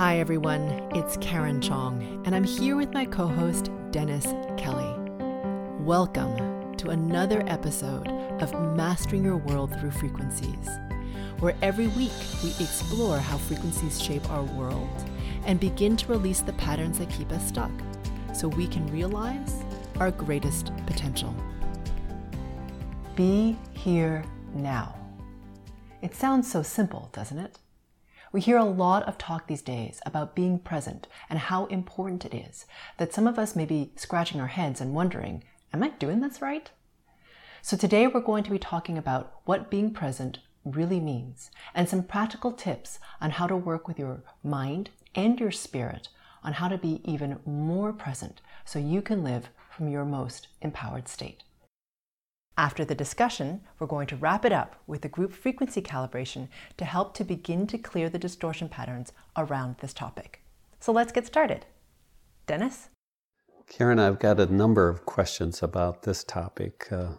Hi, everyone. It's Karen Chong, and I'm here with my co host, Dennis Kelly. Welcome to another episode of Mastering Your World Through Frequencies, where every week we explore how frequencies shape our world and begin to release the patterns that keep us stuck so we can realize our greatest potential. Be here now. It sounds so simple, doesn't it? We hear a lot of talk these days about being present and how important it is that some of us may be scratching our heads and wondering, am I doing this right? So today we're going to be talking about what being present really means and some practical tips on how to work with your mind and your spirit on how to be even more present so you can live from your most empowered state. After the discussion, we're going to wrap it up with a group frequency calibration to help to begin to clear the distortion patterns around this topic. So let's get started. Dennis? Karen, I've got a number of questions about this topic uh,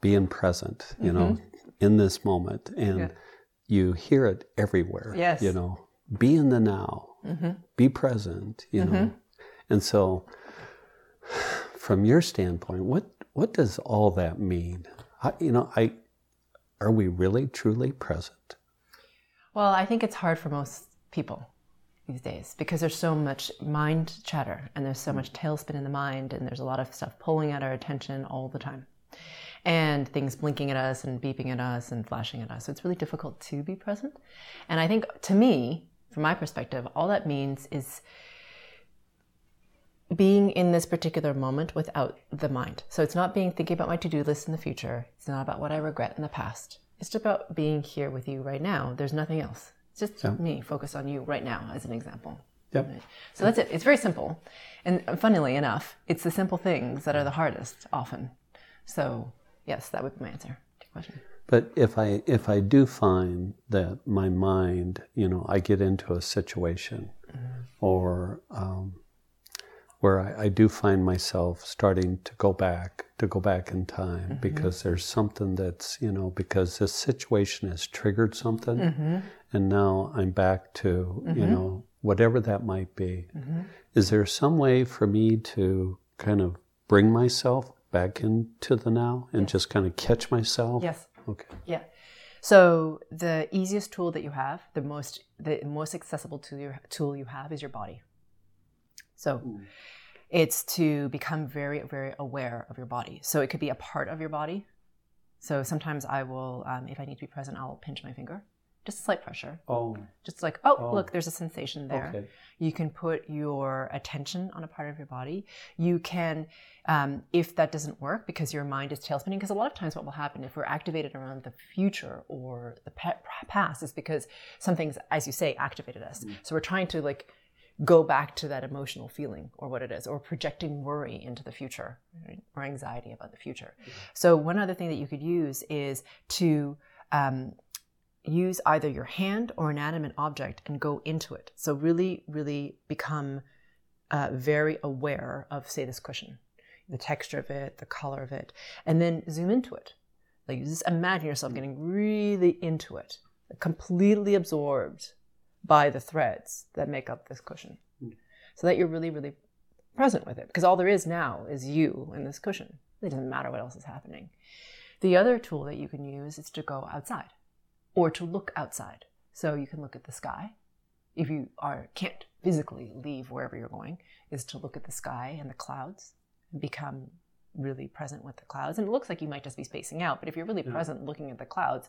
being present, you mm-hmm. know, in this moment. And yeah. you hear it everywhere. Yes. You know, be in the now, mm-hmm. be present, you mm-hmm. know. And so, from your standpoint, what what does all that mean? I, you know, I are we really truly present? Well, I think it's hard for most people these days because there's so much mind chatter and there's so much tailspin in the mind and there's a lot of stuff pulling at our attention all the time and things blinking at us and beeping at us and flashing at us. So it's really difficult to be present. And I think to me, from my perspective, all that means is being in this particular moment without the mind. So it's not being thinking about my to do list in the future. It's not about what I regret in the past. It's just about being here with you right now. There's nothing else. It's just yeah. me, focus on you right now, as an example. Yep. So that's it. It's very simple. And funnily enough, it's the simple things that are the hardest often. So, yes, that would be my answer to your question. But if I if I do find that my mind, you know, I get into a situation, mm-hmm. or um, where I, I, do find myself starting to go back, to go back in time, mm-hmm. because there's something that's, you know, because this situation has triggered something, mm-hmm. and now I'm back to, mm-hmm. you know, whatever that might be. Mm-hmm. Is there some way for me to kind of bring myself back into the now and yes. just kind of catch myself? Yes. Okay. Yeah. So the easiest tool that you have, the most the most accessible tool you, tool you have is your body. So mm. it's to become very, very aware of your body. So it could be a part of your body. So sometimes I will, um, if I need to be present, I'll pinch my finger. Just a slight pressure. Oh. Just like, oh, oh. look, there's a sensation there. Okay. You can put your attention on a part of your body. You can, um, if that doesn't work because your mind is tailspinning, because a lot of times what will happen if we're activated around the future or the past is because something's, as you say, activated us. Mm. So we're trying to like go back to that emotional feeling or what it is, or projecting worry into the future right? or anxiety about the future. Mm-hmm. So, one other thing that you could use is to um, use either your hand or an animate object and go into it. So, really, really become uh, very aware of, say, this cushion, the texture of it, the color of it, and then zoom into it. Like, just imagine yourself getting really into it, completely absorbed by the threads that make up this cushion. Mm. So that you're really, really present with it. Because all there is now is you and this cushion. It doesn't matter what else is happening. The other tool that you can use is to go outside or to look outside. So you can look at the sky. If you are can't physically leave wherever you're going, is to look at the sky and the clouds and become really present with the clouds. And it looks like you might just be spacing out, but if you're really yeah. present looking at the clouds,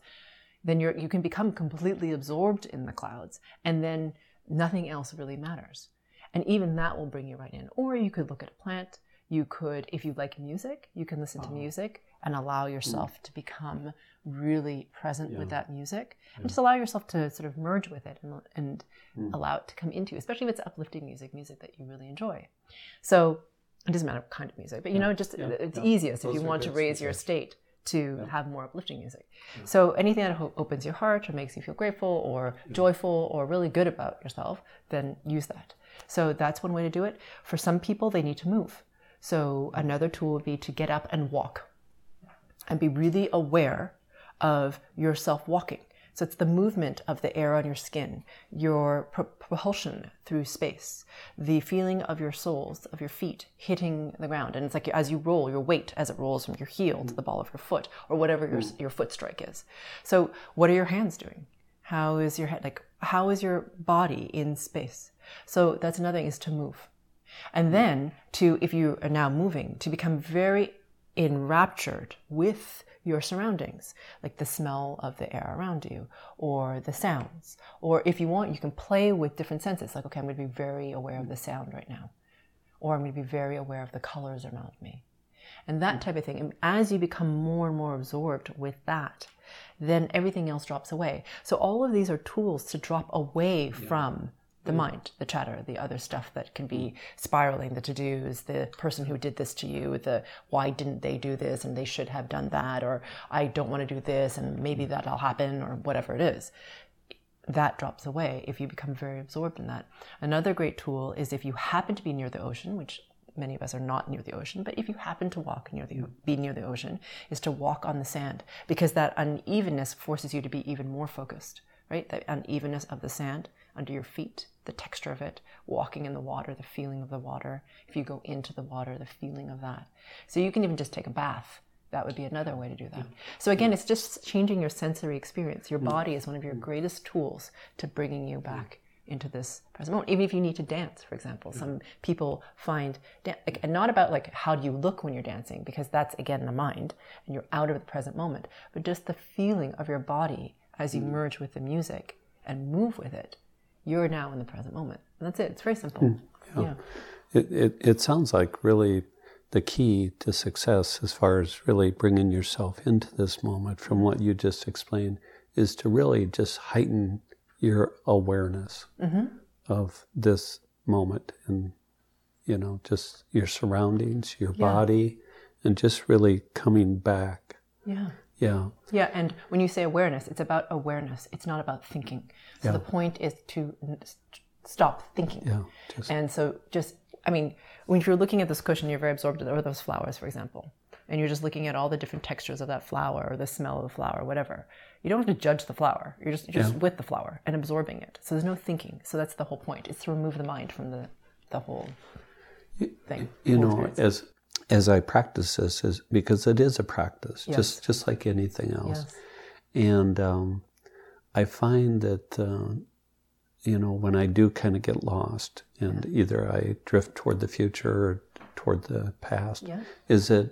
then you're, you can become completely absorbed in the clouds and then nothing else really matters. And even that will bring you right in. Or you could look at a plant. You could, if you like music, you can listen to uh-huh. music and allow yourself to become really present yeah. with that music yeah. and just allow yourself to sort of merge with it and, and mm. allow it to come into, especially if it's uplifting music, music that you really enjoy. So it doesn't matter what kind of music, but you know, just it's easiest Those if you want to raise your state to yeah. have more uplifting music. Yeah. So anything that ho- opens your heart or makes you feel grateful or yeah. joyful or really good about yourself, then use that. So that's one way to do it. For some people, they need to move. So mm-hmm. another tool would be to get up and walk and be really aware of yourself walking. So it's the movement of the air on your skin, your pro- propulsion through space, the feeling of your soles, of your feet hitting the ground. And it's like as you roll, your weight as it rolls from your heel to the ball of your foot or whatever your, mm. your foot strike is. So what are your hands doing? How is your head? Like, how is your body in space? So that's another thing is to move. And then to, if you are now moving, to become very enraptured with your surroundings, like the smell of the air around you, or the sounds. Or if you want, you can play with different senses. Like, okay, I'm going to be very aware of the sound right now, or I'm going to be very aware of the colors around me, and that type of thing. And as you become more and more absorbed with that, then everything else drops away. So all of these are tools to drop away yeah. from the mm. mind, the chatter, the other stuff that can be mm. spiraling, the to dos, the person who did this to you, the why didn't they do this and they should have done that, or I don't want to do this and maybe mm. that'll happen, or whatever it is. That drops away if you become very absorbed in that. Another great tool is if you happen to be near the ocean, which many of us are not near the ocean, but if you happen to walk near the be near the ocean, is to walk on the sand because that unevenness forces you to be even more focused, right? The unevenness of the sand under your feet, the texture of it, walking in the water, the feeling of the water. If you go into the water, the feeling of that. So you can even just take a bath. That would be another way to do that. So again, it's just changing your sensory experience. Your body is one of your greatest tools to bringing you back into this present moment. Even if you need to dance, for example, some people find like, and not about like how do you look when you're dancing because that's again the mind and you're out of the present moment, but just the feeling of your body as you mm. merge with the music and move with it you're now in the present moment. And that's it. It's very simple. Mm, yeah. yeah. It, it, it sounds like really the key to success, as far as really bringing yourself into this moment from what you just explained, is to really just heighten your awareness mm-hmm. of this moment and, you know, just your surroundings, your yeah. body, and just really coming back. Yeah. Yeah. Yeah, and when you say awareness, it's about awareness. It's not about thinking. So yeah. the point is to stop thinking. Yeah. Just... And so just, I mean, when you're looking at this cushion, you're very absorbed in or those flowers, for example, and you're just looking at all the different textures of that flower or the smell of the flower, whatever. You don't have to judge the flower. You're just you're just yeah. with the flower and absorbing it. So there's no thinking. So that's the whole point. It's to remove the mind from the the whole thing. You know, as as I practice this is because it is a practice, yes. just just like anything else. Yes. And um, I find that uh, you know when I do kind of get lost, and yeah. either I drift toward the future or toward the past, yeah. is that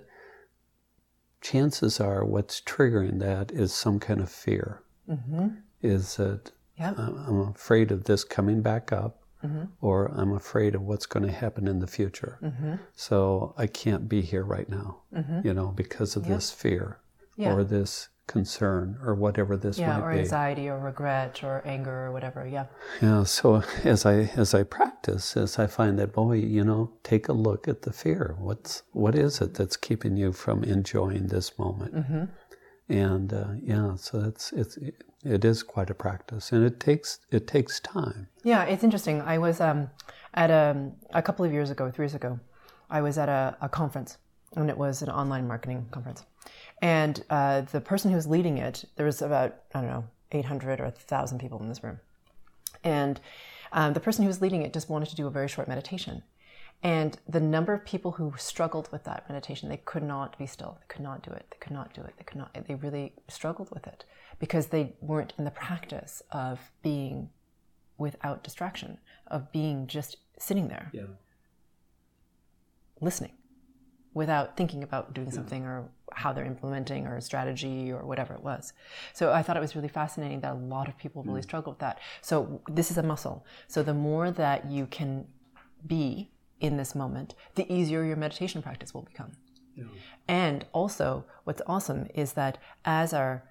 chances are what's triggering that is some kind of fear. Mm-hmm. Is that yeah. I'm afraid of this coming back up mm-hmm. or I'm afraid of what's going to happen in the future. Mm-hmm. So I can't be here right now, mm-hmm. you know, because of yeah. this fear yeah. or this concern or whatever this yeah, might or be. anxiety or regret or anger or whatever. Yeah. Yeah. So as I as I practice, as I find that boy, you know, take a look at the fear. What's what is it that's keeping you from enjoying this moment? Mm-hmm. And uh, yeah, so it's it's it is quite a practice, and it takes it takes time. Yeah, it's interesting. I was um, at a a couple of years ago, three years ago, I was at a, a conference, and it was an online marketing conference, and uh, the person who was leading it, there was about I don't know, eight hundred or thousand people in this room, and um, the person who was leading it just wanted to do a very short meditation, and the number of people who struggled with that meditation, they could not be still. They could not do it. They could not do it. They could not. They really struggled with it because they weren't in the practice of being without distraction, of being just sitting there, yeah. listening, without thinking about doing yeah. something or how they're implementing or strategy or whatever it was. So I thought it was really fascinating that a lot of people really mm. struggle with that. So this is a muscle. So the more that you can be in this moment, the easier your meditation practice will become. Yeah. And also, what's awesome is that as our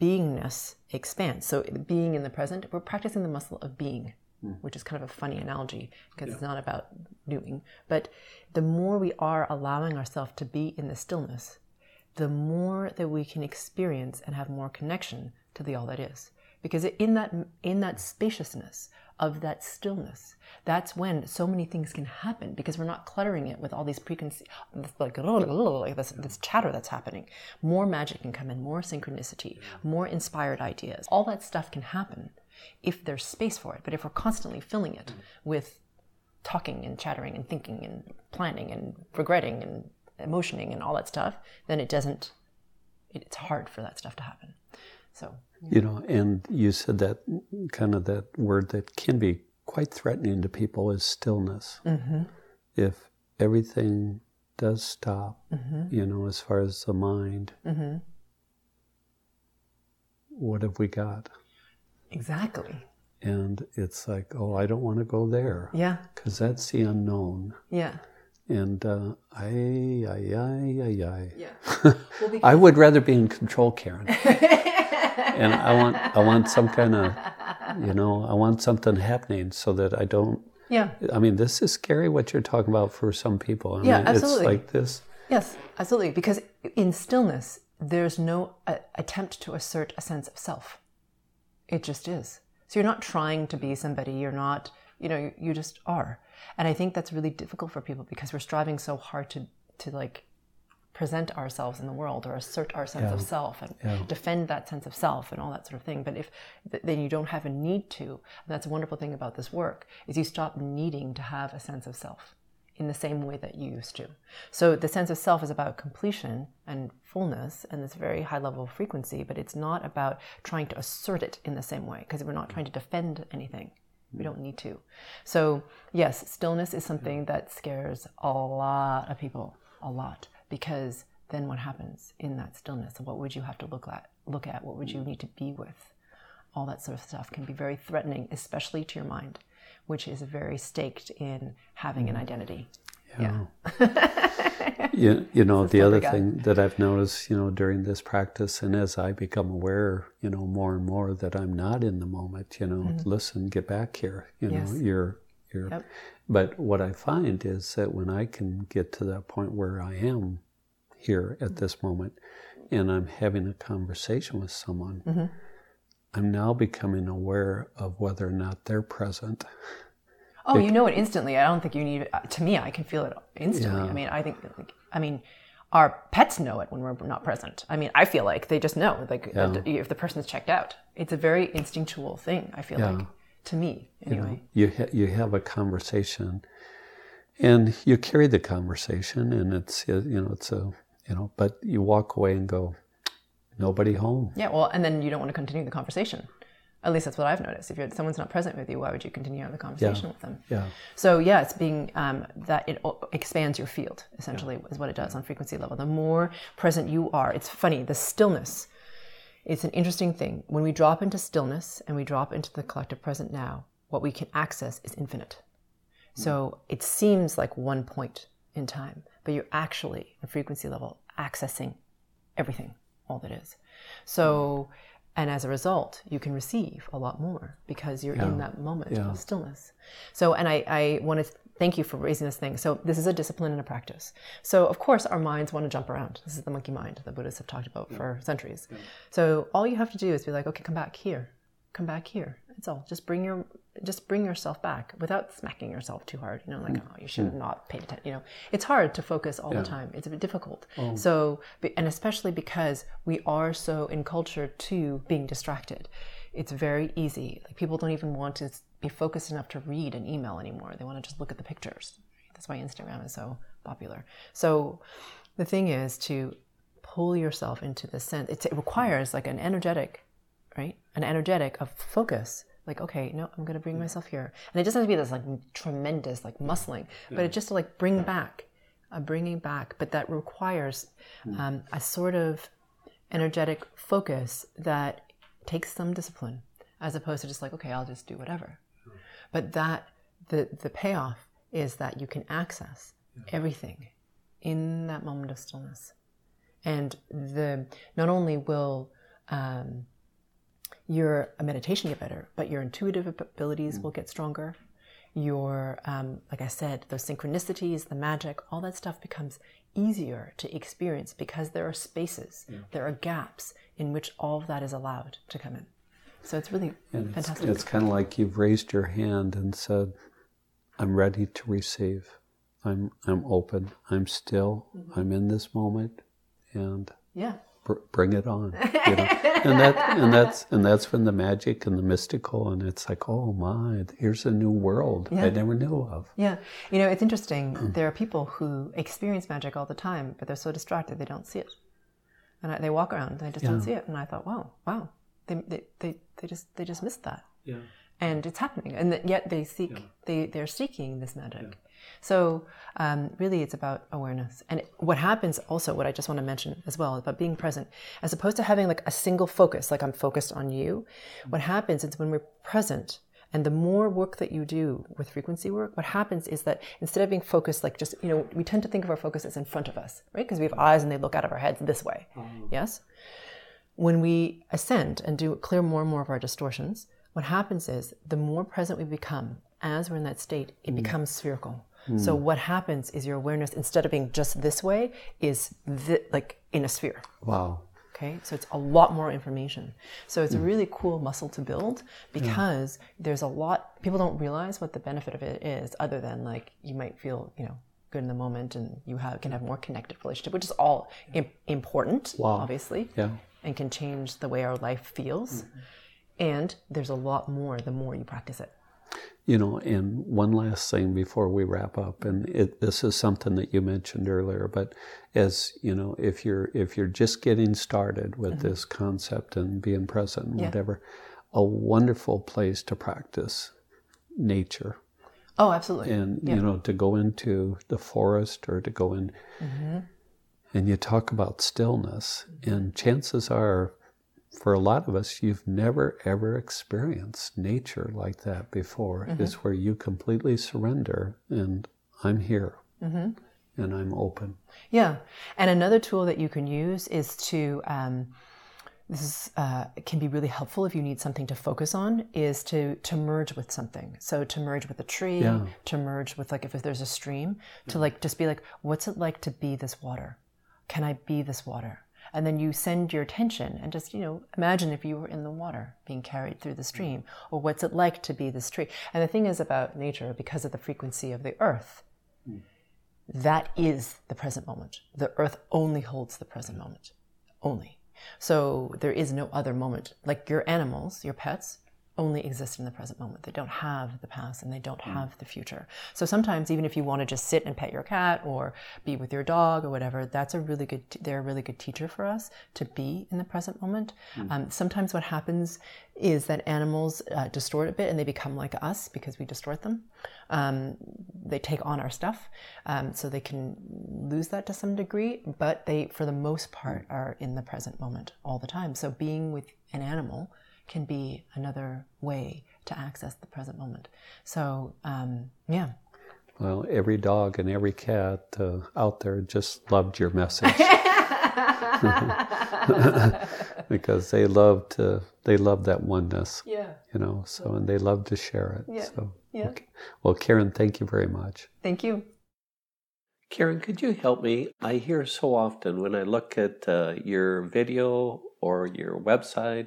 beingness expands, so being in the present, we're practicing the muscle of being, mm. which is kind of a funny analogy because yeah. it's not about doing. But the more we are allowing ourselves to be in the stillness, the more that we can experience and have more connection to the all that is. Because in that in that spaciousness of that stillness. That's when so many things can happen because we're not cluttering it with all these preconceived, like, like this, this chatter that's happening. More magic can come in, more synchronicity, more inspired ideas. All that stuff can happen if there's space for it. But if we're constantly filling it with talking and chattering and thinking and planning and regretting and emotioning and all that stuff, then it doesn't, it's hard for that stuff to happen. So, you know, and you said that kind of that word that can be quite threatening to people is stillness. Mm-hmm. If everything does stop, mm-hmm. you know, as far as the mind, mm-hmm. what have we got? Exactly. And it's like, oh, I don't want to go there. Yeah. Because that's the unknown. Yeah. And uh, I, I, I, I, I. Yeah. Well, I would rather be in control, Karen. and I want I want some kind of you know I want something happening so that I don't. Yeah. I mean, this is scary what you're talking about for some people. I yeah, mean, absolutely. It's like this. Yes, absolutely. Because in stillness, there's no uh, attempt to assert a sense of self. It just is. So you're not trying to be somebody. You're not. You know, you just are. And I think that's really difficult for people because we're striving so hard to to like present ourselves in the world or assert our sense yeah. of self and yeah. defend that sense of self and all that sort of thing. But if then you don't have a need to. And that's a wonderful thing about this work is you stop needing to have a sense of self in the same way that you used to. So the sense of self is about completion and fullness and this very high level of frequency but it's not about trying to assert it in the same way because we're not trying to defend anything. We don't need to. So yes stillness is something that scares a lot of people a lot because then what happens in that stillness? What would you have to look at? Look at what would you need to be with? All that sort of stuff can be very threatening, especially to your mind, which is very staked in having an mm. identity. Yeah. yeah. you, you know, the other thing that I've noticed, you know, during this practice, and as I become aware, you know, more and more that I'm not in the moment, you know, mm-hmm. listen, get back here, you know, yes. you're, you're, yep. But what I find is that when I can get to that point where I am here at this moment and I'm having a conversation with someone, mm-hmm. I'm now becoming aware of whether or not they're present. Oh, you know it instantly. I don't think you need. Uh, to me, I can feel it instantly. Yeah. I mean, I think. I mean, our pets know it when we're not present. I mean, I feel like they just know, like yeah. if the person's checked out. It's a very instinctual thing. I feel yeah. like to me anyway. You know, you, ha- you have a conversation, and you carry the conversation, and it's you know it's a you know, but you walk away and go, nobody home. Yeah, well, and then you don't want to continue the conversation. At least that's what I've noticed. If someone's not present with you, why would you continue having the conversation yeah. with them? Yeah. So yeah, it's being um, that it expands your field. Essentially, yeah. is what it does on frequency level. The more present you are, it's funny. The stillness it's an interesting thing. When we drop into stillness and we drop into the collective present now, what we can access is infinite. Hmm. So it seems like one point in time, but you're actually, at frequency level, accessing everything, all that is. So, and as a result, you can receive a lot more because you're yeah. in that moment yeah. of stillness. So, and I, I want to thank you for raising this thing. So this is a discipline and a practice. So of course our minds want to jump around. This is the monkey mind that Buddhists have talked about for centuries. So all you have to do is be like, okay, come back here, come back here. That's all. Just bring your just bring yourself back without smacking yourself too hard. You know, like mm. oh, you should not pay attention. You know, it's hard to focus all yeah. the time. It's a bit difficult. Oh. So and especially because we are so in culture to being distracted it's very easy. Like people don't even want to be focused enough to read an email anymore. They want to just look at the pictures. That's why Instagram is so popular. So the thing is to pull yourself into the sense. It, requires like an energetic, right? An energetic of focus. Like okay, no, I'm going to bring myself here, and it doesn't have to be this like tremendous like muscling, but it just to like bring back, a bringing back. But that requires hmm. um, a sort of energetic focus that takes some discipline as opposed to just like, okay, I'll just do whatever. But that, the, the payoff is that you can access everything in that moment of stillness. And the, not only will um, your meditation get better, but your intuitive abilities mm. will get stronger. Your, um, like I said, those synchronicities, the magic, all that stuff becomes easier to experience because there are spaces, yeah. there are gaps in which all of that is allowed to come in. So it's really And fantastic. it's kind of like you've raised your hand and said, "I'm ready to receive. I'm I'm open. I'm still. Mm-hmm. I'm in this moment, and yeah. br- bring it on." You know? and that and that's and that's when the magic and the mystical and it's like, oh my, here's a new world Yeah. I never knew of. Yeah. You know, it's interesting. Mm. there are people who experience magic all the time, but they're so distracted they don't see it. And I, they walk around and they just don't see it. And I thought, wow, wow. They, they, they, they just they just missed that. Yeah. and it's happening and yet they seek they they're seeking this magic so um, really it's about awareness and what happens also what i just want to mention as well about being present as opposed to having like a single focus like i'm focused on you what happens is when we're present and the more work that you do with frequency work, what happens is that instead of being focused, like just, you know, we tend to think of our focus as in front of us, right? Because we have eyes and they look out of our heads this way. Yes? When we ascend and do clear more and more of our distortions, what happens is the more present we become as we're in that state, it mm. becomes spherical. Mm. So what happens is your awareness, instead of being just this way, is thi- like in a sphere. Wow. Okay, so it's a lot more information. So it's a mm. really cool muscle to build because there's a lot. People don't realize what the benefit of it is, other than like you might feel, you know, good in the moment, and you have can have more connected relationship, which is all Im- important, Wow. obviously Yeah. And can change the way our life feels. Mm-hmm. And there's a lot more the more you practice it. You know, and one last thing before we wrap up, and it, this is something that you mentioned earlier, but as you know, if you're if you're just getting started with mm-hmm. this concept and being present and Yeah. whatever, a wonderful place to practice nature Oh, absolutely. and you know to go into the forest or to go in mm-hmm. And you talk about stillness and chances are for a lot of us you've never ever experienced nature like that before It's where you completely surrender and i'm here and i'm open Yeah. And another tool that you can use is to, um, this is, uh, can be really helpful if you need something to focus on, is to, to merge with something. So to merge with a tree, Yeah. to merge with like, if there's a stream, to like just be like, what's it like to be this water? Can I be this water? And then you send your attention and just, you know, imagine if you were in the water being carried through the stream, or what's it like to be this tree? And the thing is about nature, because of the frequency of the earth, that is the present moment. The earth only holds the present moment. Only. So there is no other moment. Like your animals, your pets, only exist in the present moment. They don't have the past and they don't have the future. So sometimes, even if you want to just sit and pet your cat or be with your dog or whatever, that's a really good. They're a really good teacher for us to be in the present moment. Um, sometimes what happens is that animals uh, distort a bit and they become like us because we distort them. Um, they take on our stuff, um, so they can lose that to some degree. But they, for the most part, are in the present moment all the time. So being with an animal can be another way to access the present moment. So, um, yeah. well every dog and every cat uh, out there just loved your message because they love to they love that oneness Yeah. you know so and they love to share it Yeah. so Yeah. okay. well karen thank you very much Thank you. Karen, could you help me? I hear so often when I look at uh, your video or your website,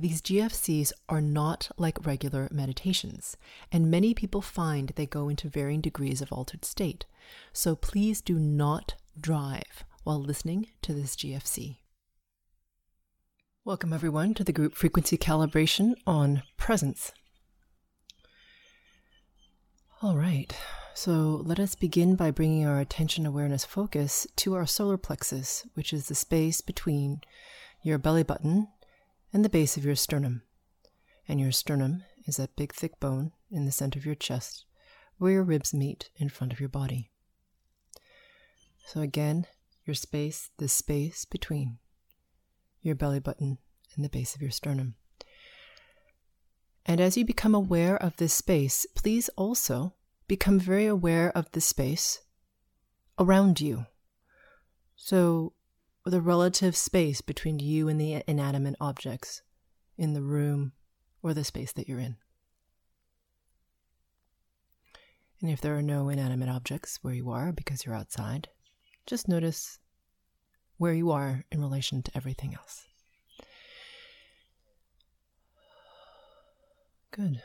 these GFCs are not like regular meditations, and many people find they go into varying degrees of altered state. So please do not drive while listening to this GFC. Welcome, everyone, to the group frequency calibration on presence. All right, so let us begin by bringing our attention awareness focus to our solar plexus, which is the space between your belly button and the base of your sternum. And your sternum is that big, thick bone in the center of your chest where your ribs meet in front of your body. So, again, your space, the space between your belly button and the base of your sternum. And as you become aware of this space, please also become very aware of the space around you. So, the relative space between you and the inanimate objects in the room or the space that you're in. And if there are no inanimate objects where you are because you're outside, just notice where you are in relation to everything else. Good.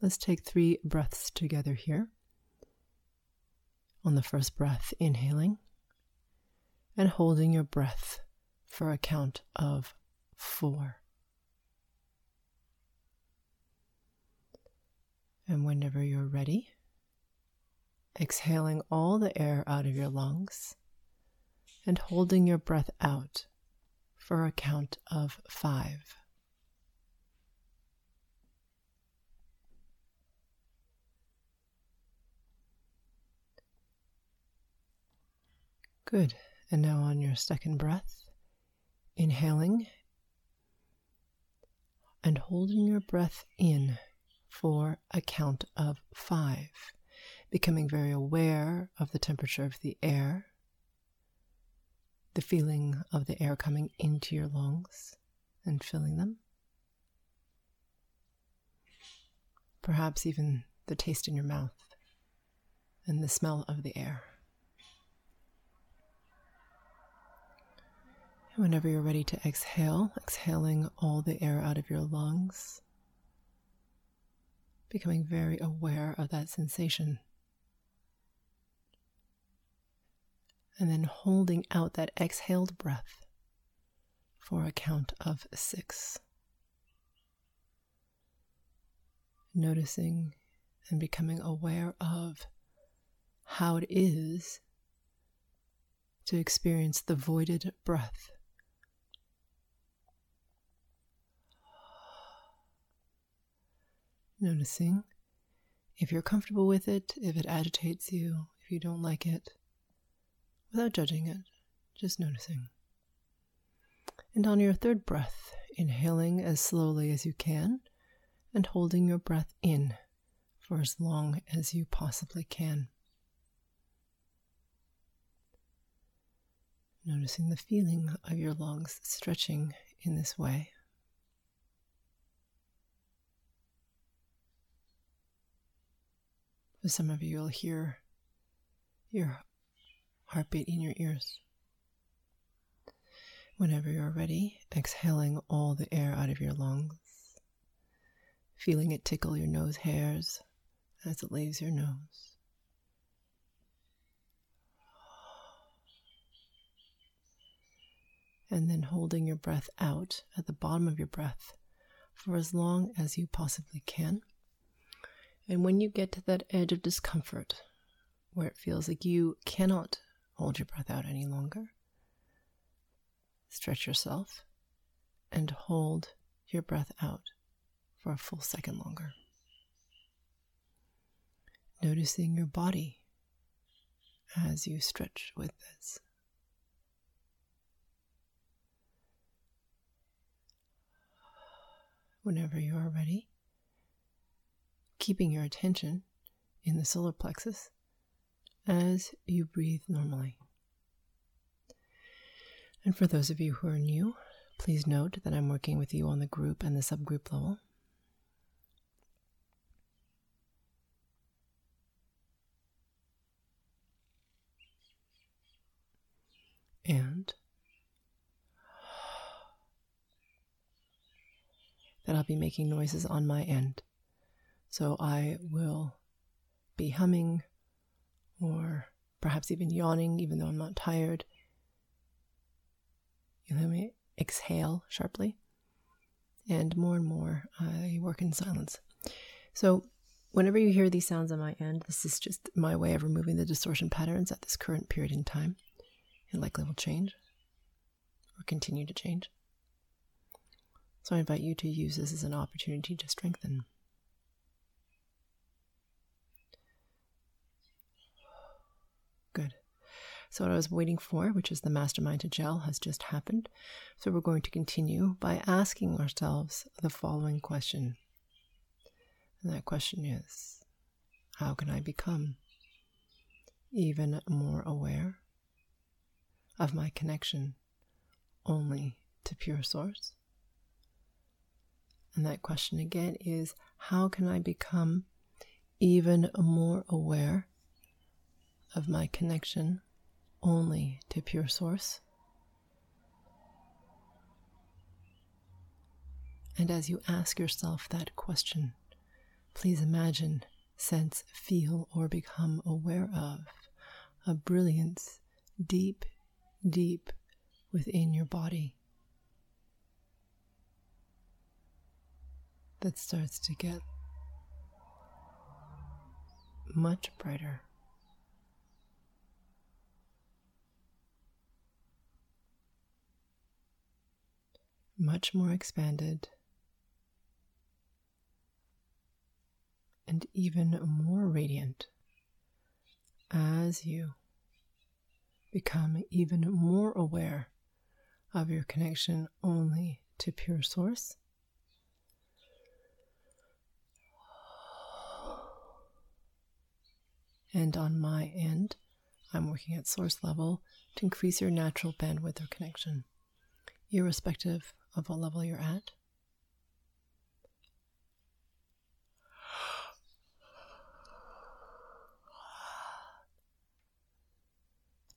Let's take three breaths together here. On the first breath, inhaling and holding your breath for a count of four. And whenever you're ready, exhaling all the air out of your lungs and holding your breath out for a count of five. Good. And now on your second breath, inhaling and holding your breath in for a count of five, becoming very aware of the temperature of the air, the feeling of the air coming into your lungs and filling them. Perhaps even the taste in your mouth and the smell of the air. Whenever you're ready to exhale, exhaling all the air out of your lungs, becoming very aware of that sensation. And then holding out that exhaled breath for a count of six. Noticing and becoming aware of how it is to experience the voided breath noticing if you're comfortable with it, if it agitates you, if you don't like it, without judging it, just noticing. And on your third breath, inhaling as slowly as you can and holding your breath in for as long as you possibly can. Noticing the feeling of your lungs stretching in this way. For some of you, you'll hear your heartbeat in your ears. Whenever you're ready, exhaling all the air out of your lungs, feeling it tickle your nose hairs as it leaves your nose. And then holding your breath out at the bottom of your breath for as long as you possibly can. And when you get to that edge of discomfort, where it feels like you cannot hold your breath out any longer, stretch yourself and hold your breath out for a full second longer. Noticing your body as you stretch with this. Whenever you are ready, keeping your attention in the solar plexus as you breathe normally. And for those of you who are new, please note that I'm working with you on the group and the subgroup level. And that I'll be making noises on my end. So I will be humming or perhaps even yawning, even though I'm not tired. You hear me exhale sharply. And more and more, I work in silence. So, whenever you hear these sounds on my end, this is just my way of removing the distortion patterns at this current period in time. It likely will change or continue to change. So I invite you to use this as an opportunity to strengthen. Good. So, what I was waiting for, which is the mastermind to gel, has just happened. So, we're going to continue by asking ourselves the following question. And that question is How can I become even more aware of my connection only to pure source? And that question again is How can I become even more aware of my connection only to pure source. And as you ask yourself that question, please imagine, sense, feel, or become aware of a brilliance deep, deep within your body that starts to get much brighter. Much more expanded, and even more radiant as you become even more aware of your connection only to pure source. And on my end, I'm working at source level to increase your natural bandwidth or connection, irrespective of what level you're at.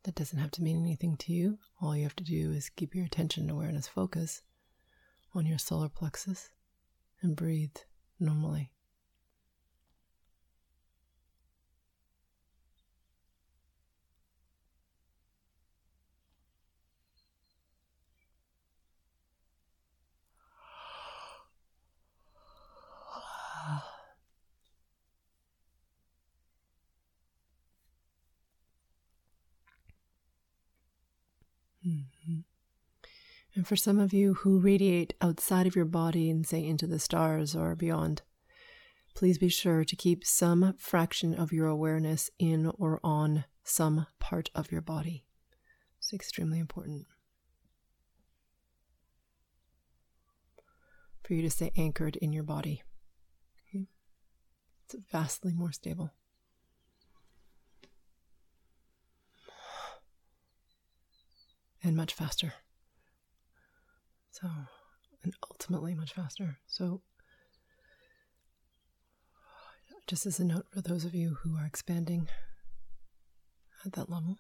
That doesn't have to mean anything to you. All you have to do is keep your attention, awareness, focus on your solar plexus and breathe normally. Mm-hmm. And for some of you who radiate outside of your body and say into the stars or beyond, please be sure to keep some fraction of your awareness in or on some part of your body. It's extremely important. For you to stay anchored in your body. It's vastly more stable. And much faster. So, and ultimately much faster. So, just as a note for those of you who are expanding at that level.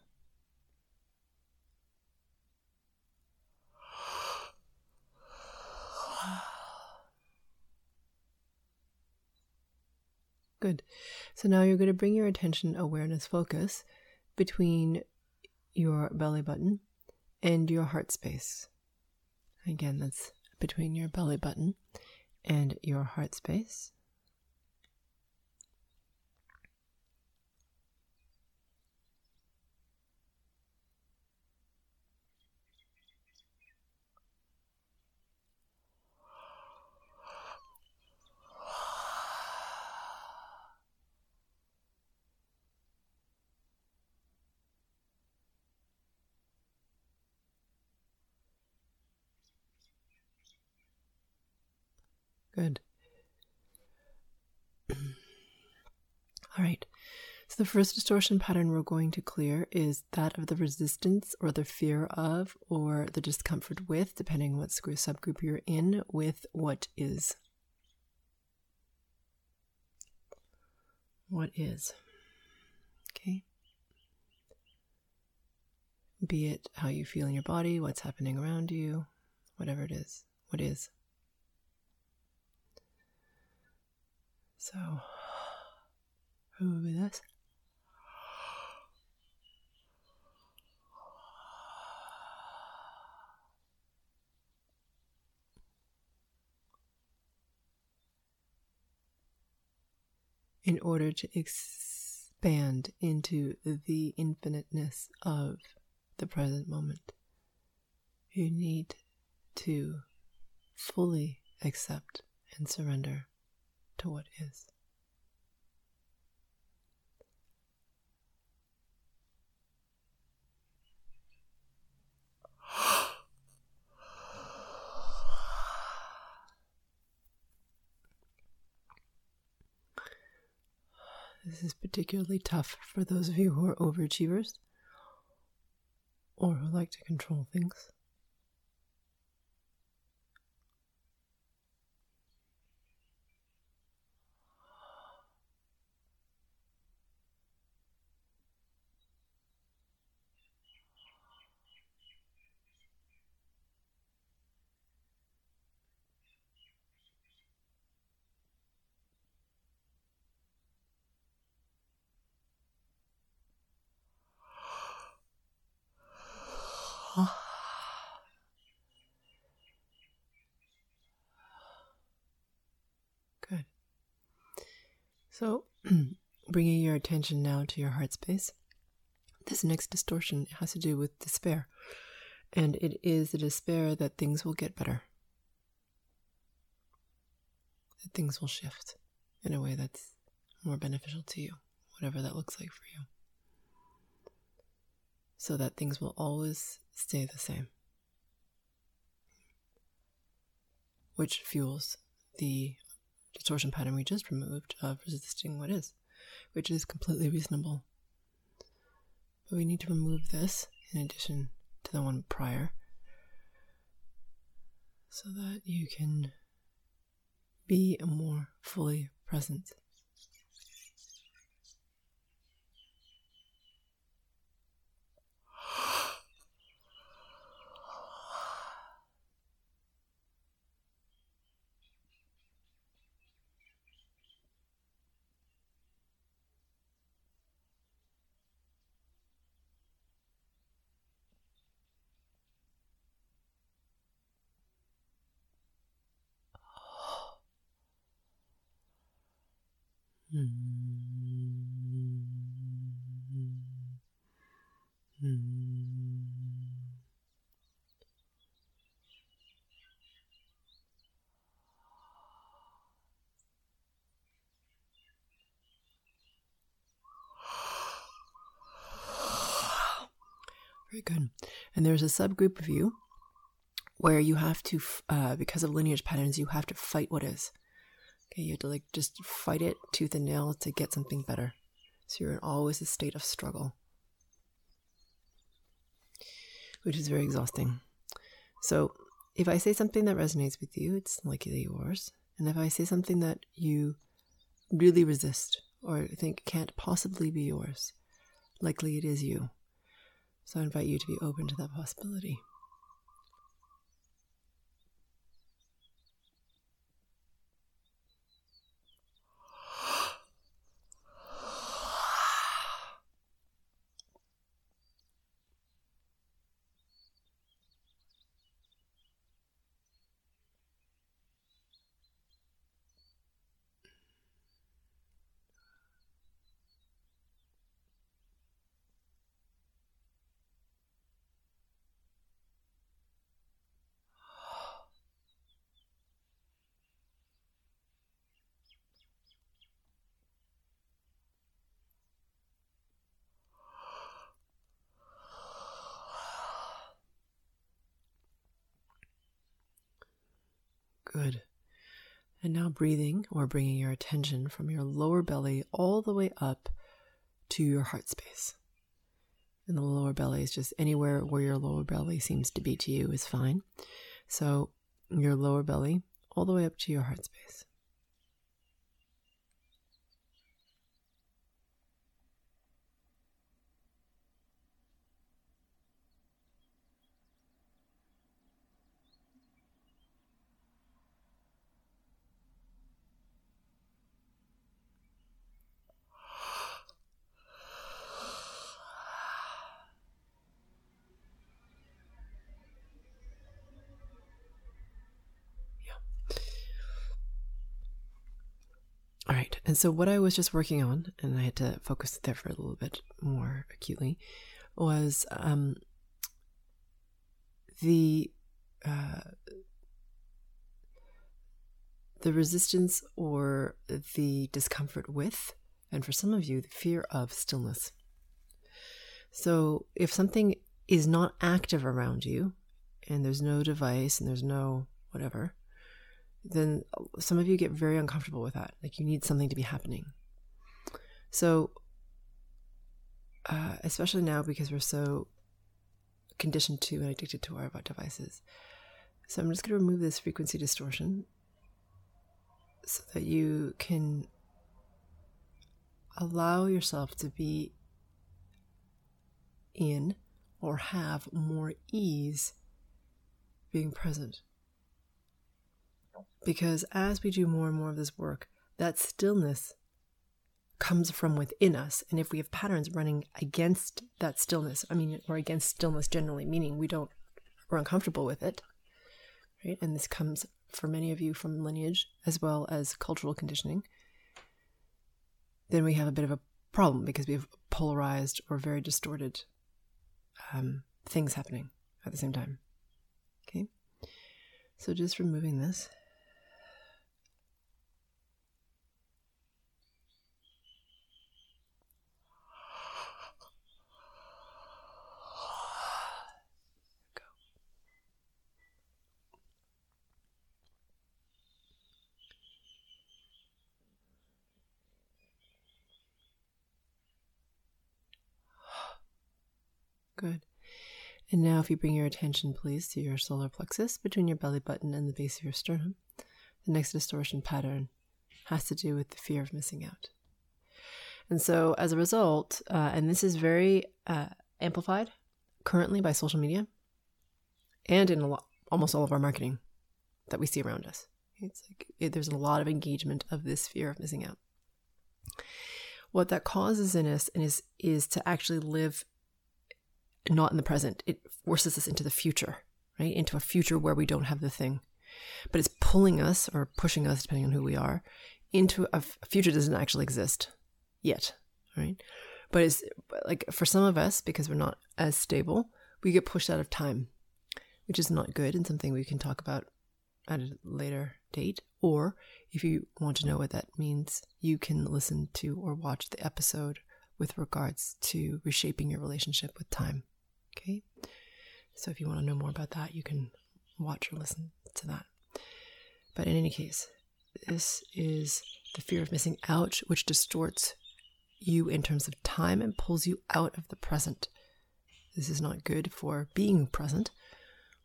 Good. So now you're going to bring your attention, awareness, focus between your belly button and your heart space. Again, that's between your belly button and your heart space. Good. All right. So the first distortion pattern we're going to clear is that of the resistance or the fear of or the discomfort with, depending on what subgroup you're in, with what is. What is. Okay. Be it how you feel in your body, what's happening around you, whatever it is. What is. So, who will be this? in order to expand into the infiniteness of the present moment. You need to fully accept and surrender to what is. This is particularly tough for those of you who are overachievers or who like to control things. Good. So, bringing your attention now to your heart space. This next distortion has to do with despair. And it is the despair that things will get better, that things will shift in a way that's more beneficial to you, whatever that looks like for you so that things will always stay the same. Which fuels the distortion pattern we just removed of resisting what is, which is completely reasonable. But we need to remove this in addition to the one prior so that you can be more fully present. Very good. And there's a subgroup of you where you have to, uh, because of lineage patterns, you have to fight what is. Okay, you have to like just fight it tooth and nail to get something better. So you're in always a state of struggle, which is very exhausting. So if I say something that resonates with you, it's likely yours. And if I say something that you really resist or think can't possibly be yours, likely it is you. So I invite you to be open to that possibility. Good. And now breathing or bringing your attention from your lower belly all the way up to your heart space. And the lower belly is just anywhere where your lower belly seems to be to you is fine. So your lower belly all the way up to your heart space. All right. And so, what I was just working on, and I had to focus there for a little bit more acutely, was um, the uh, the resistance or the discomfort with, and for some of you, the fear of stillness. So if something is not active around you, and there's no device and there's no whatever, then some of you get very uncomfortable with that. Like you need something to be happening. So, uh, especially now because we're so conditioned to and addicted to our devices. So I'm just going to remove this frequency distortion so that you can allow yourself to be in or have more ease being present. Because as we do more and more of this work, that stillness comes from within us. And if we have patterns running against that stillness, I mean, or against stillness generally, meaning we don't, we're uncomfortable with it, right? And this comes for many of you from lineage as well as cultural conditioning, then we have a bit of a problem because we have polarized or very distorted um, things happening at the same time. Okay? So just removing this. Good. And now, if you bring your attention, please, to your solar plexus between your belly button and the base of your sternum, the next distortion pattern has to do with the fear of missing out. And so, as a result, uh, and this is very uh, amplified currently by social media and in lot, almost all of our marketing that we see around us. It's like it, there's a lot of engagement of this fear of missing out. What that causes in us and is is to actually live not in the present. It forces us into the future, right? Into a future where we don't have the thing. But it's pulling us or pushing us, depending on who we are, into a, f- a future that doesn't actually exist yet, right? But it's like for some of us, because we're not as stable, we get pushed out of time, which is not good and something we can talk about at a later date. Or if you want to know what that means, you can listen to or watch the episode with regards to reshaping your relationship with time. Okay. So if you want to know more about that, you can watch or listen to that. But in any case, this is the fear of missing out, which distorts you in terms of time and pulls you out of the present. This is not good for being present,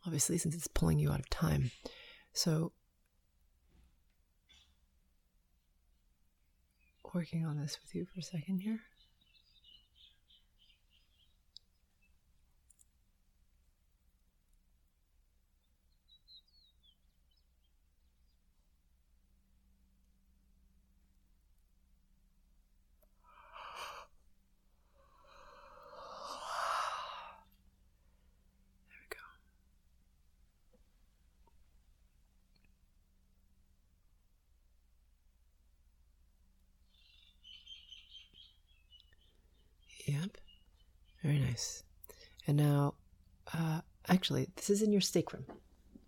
obviously, since it's pulling you out of time. So, working on this with you for a second here. Yep. Very nice. And now, uh, actually, this is in your sacrum.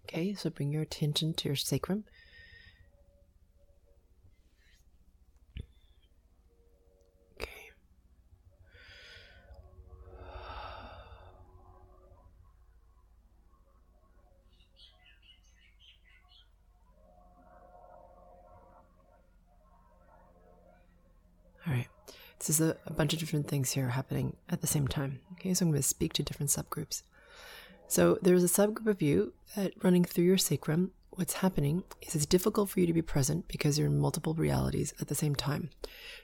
Okay, so bring your attention to your sacrum. Okay. All right. This is a, a bunch of different things here happening at the same time. Okay, so I'm going to speak to different subgroups. So there's a subgroup of you that running through your sacrum, what's happening is it's difficult for you to be present because you're in multiple realities at the same time.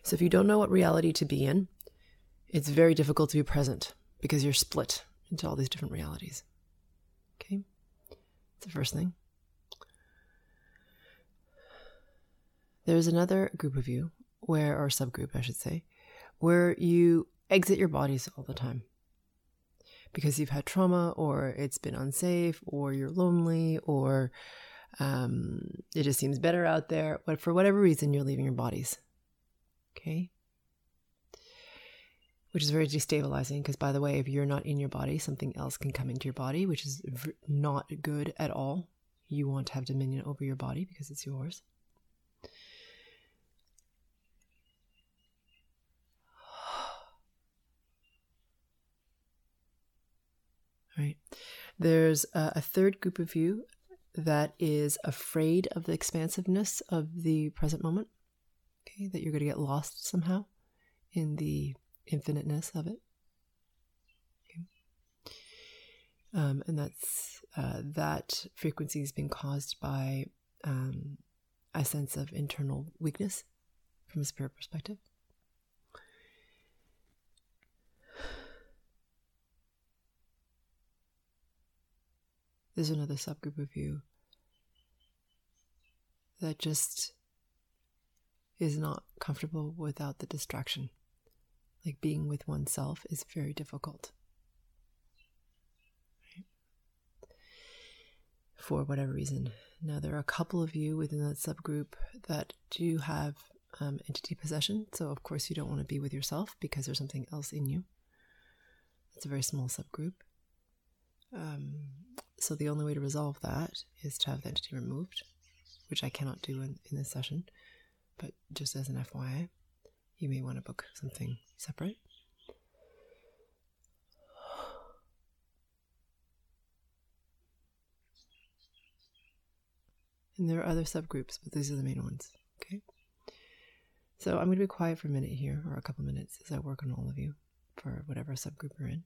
So if you don't know what reality to be in, it's very difficult to be present because you're split into all these different realities. Okay? That's the first thing. There's another group of you where, or subgroup, I should say, where you exit your bodies all the time because you've had trauma or it's been unsafe or you're lonely or um, it just seems better out there. But for whatever reason, you're leaving your bodies. Okay? Which is very destabilizing because, by the way, if you're not in your body, something else can come into your body, which is not good at all. You want to have dominion over your body because it's yours. right? There's a, a third group of you that is afraid of the expansiveness of the present moment, okay, that you're going to get lost somehow in the infiniteness of it. Okay. Um, and that's uh, that frequency has been caused by um, a sense of internal weakness from a spirit perspective. There's another subgroup of you that just is not comfortable without the distraction. Like being with oneself is very difficult. Right? For whatever reason. Now, there are a couple of you within that subgroup that do have um, entity possession. So, of course, you don't want to be with yourself because there's something else in you. It's a very small subgroup. Um, so, the only way to resolve that is to have the entity removed, which I cannot do in, in this session. But just as an FYI, you may want to book something separate. And there are other subgroups, but these are the main ones. Okay. So I'm going to be quiet for a minute here, or a couple minutes, as I work on all of you for whatever subgroup you're in.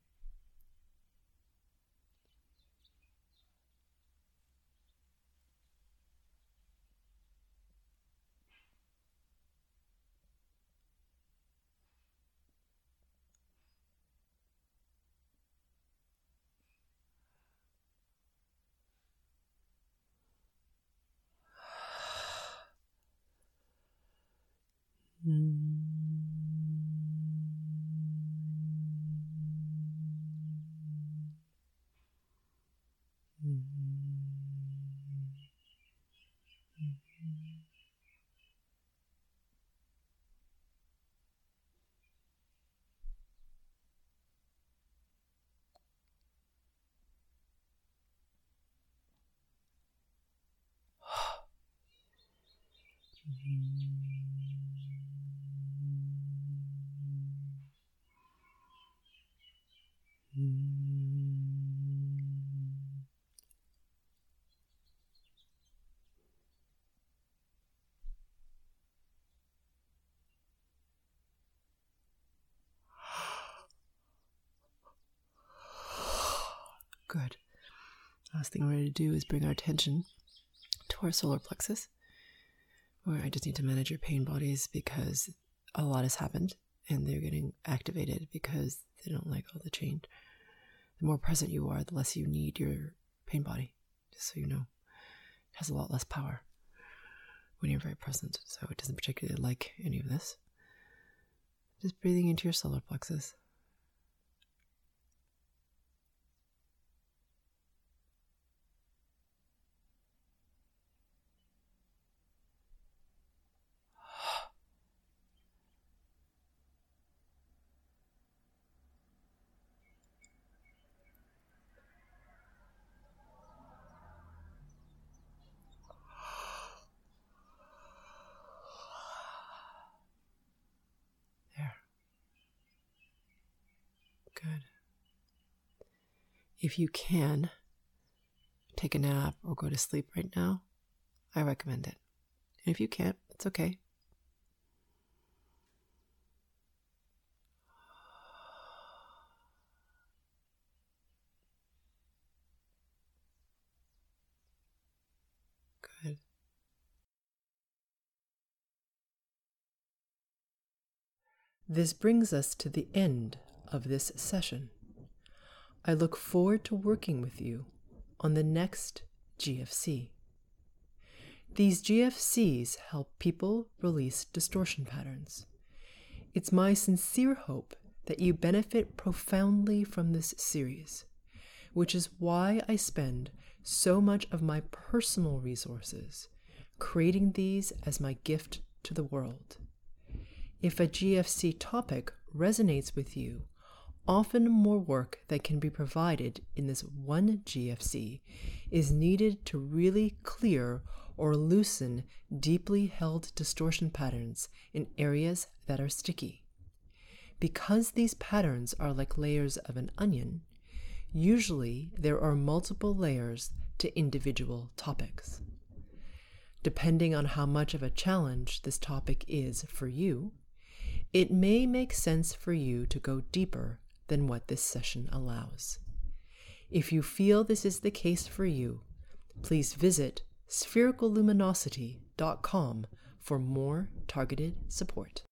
Good. Last thing we're ready to do is bring our attention to our solar plexus, where I just need to manage your pain bodies because a lot has happened and they're getting activated because they don't like all the change. The more present you are, the less you need your pain body, just so you know. It has a lot less power when you're very present, so it doesn't particularly like any of this. Just breathing into your solar plexus. Good. If you can take a nap or go to sleep right now, I recommend it. And if you can't, it's okay. Good. This brings us to the end of this session. I look forward to working with you on the next GFC. These GFCs help people release distortion patterns. It's my sincere hope that you benefit profoundly from this series, which is why I spend so much of my personal resources creating these as my gift to the world. If a GFC topic resonates with you, often more work that can be provided in this one GFC is needed to really clear or loosen deeply held distortion patterns in areas that are sticky. Because these patterns are like layers of an onion, Usually, there are multiple layers to individual topics. Depending on how much of a challenge this topic is for you, it may make sense for you to go deeper than what this session allows. If you feel this is the case for you, please visit sphericalluminosity.com for more targeted support.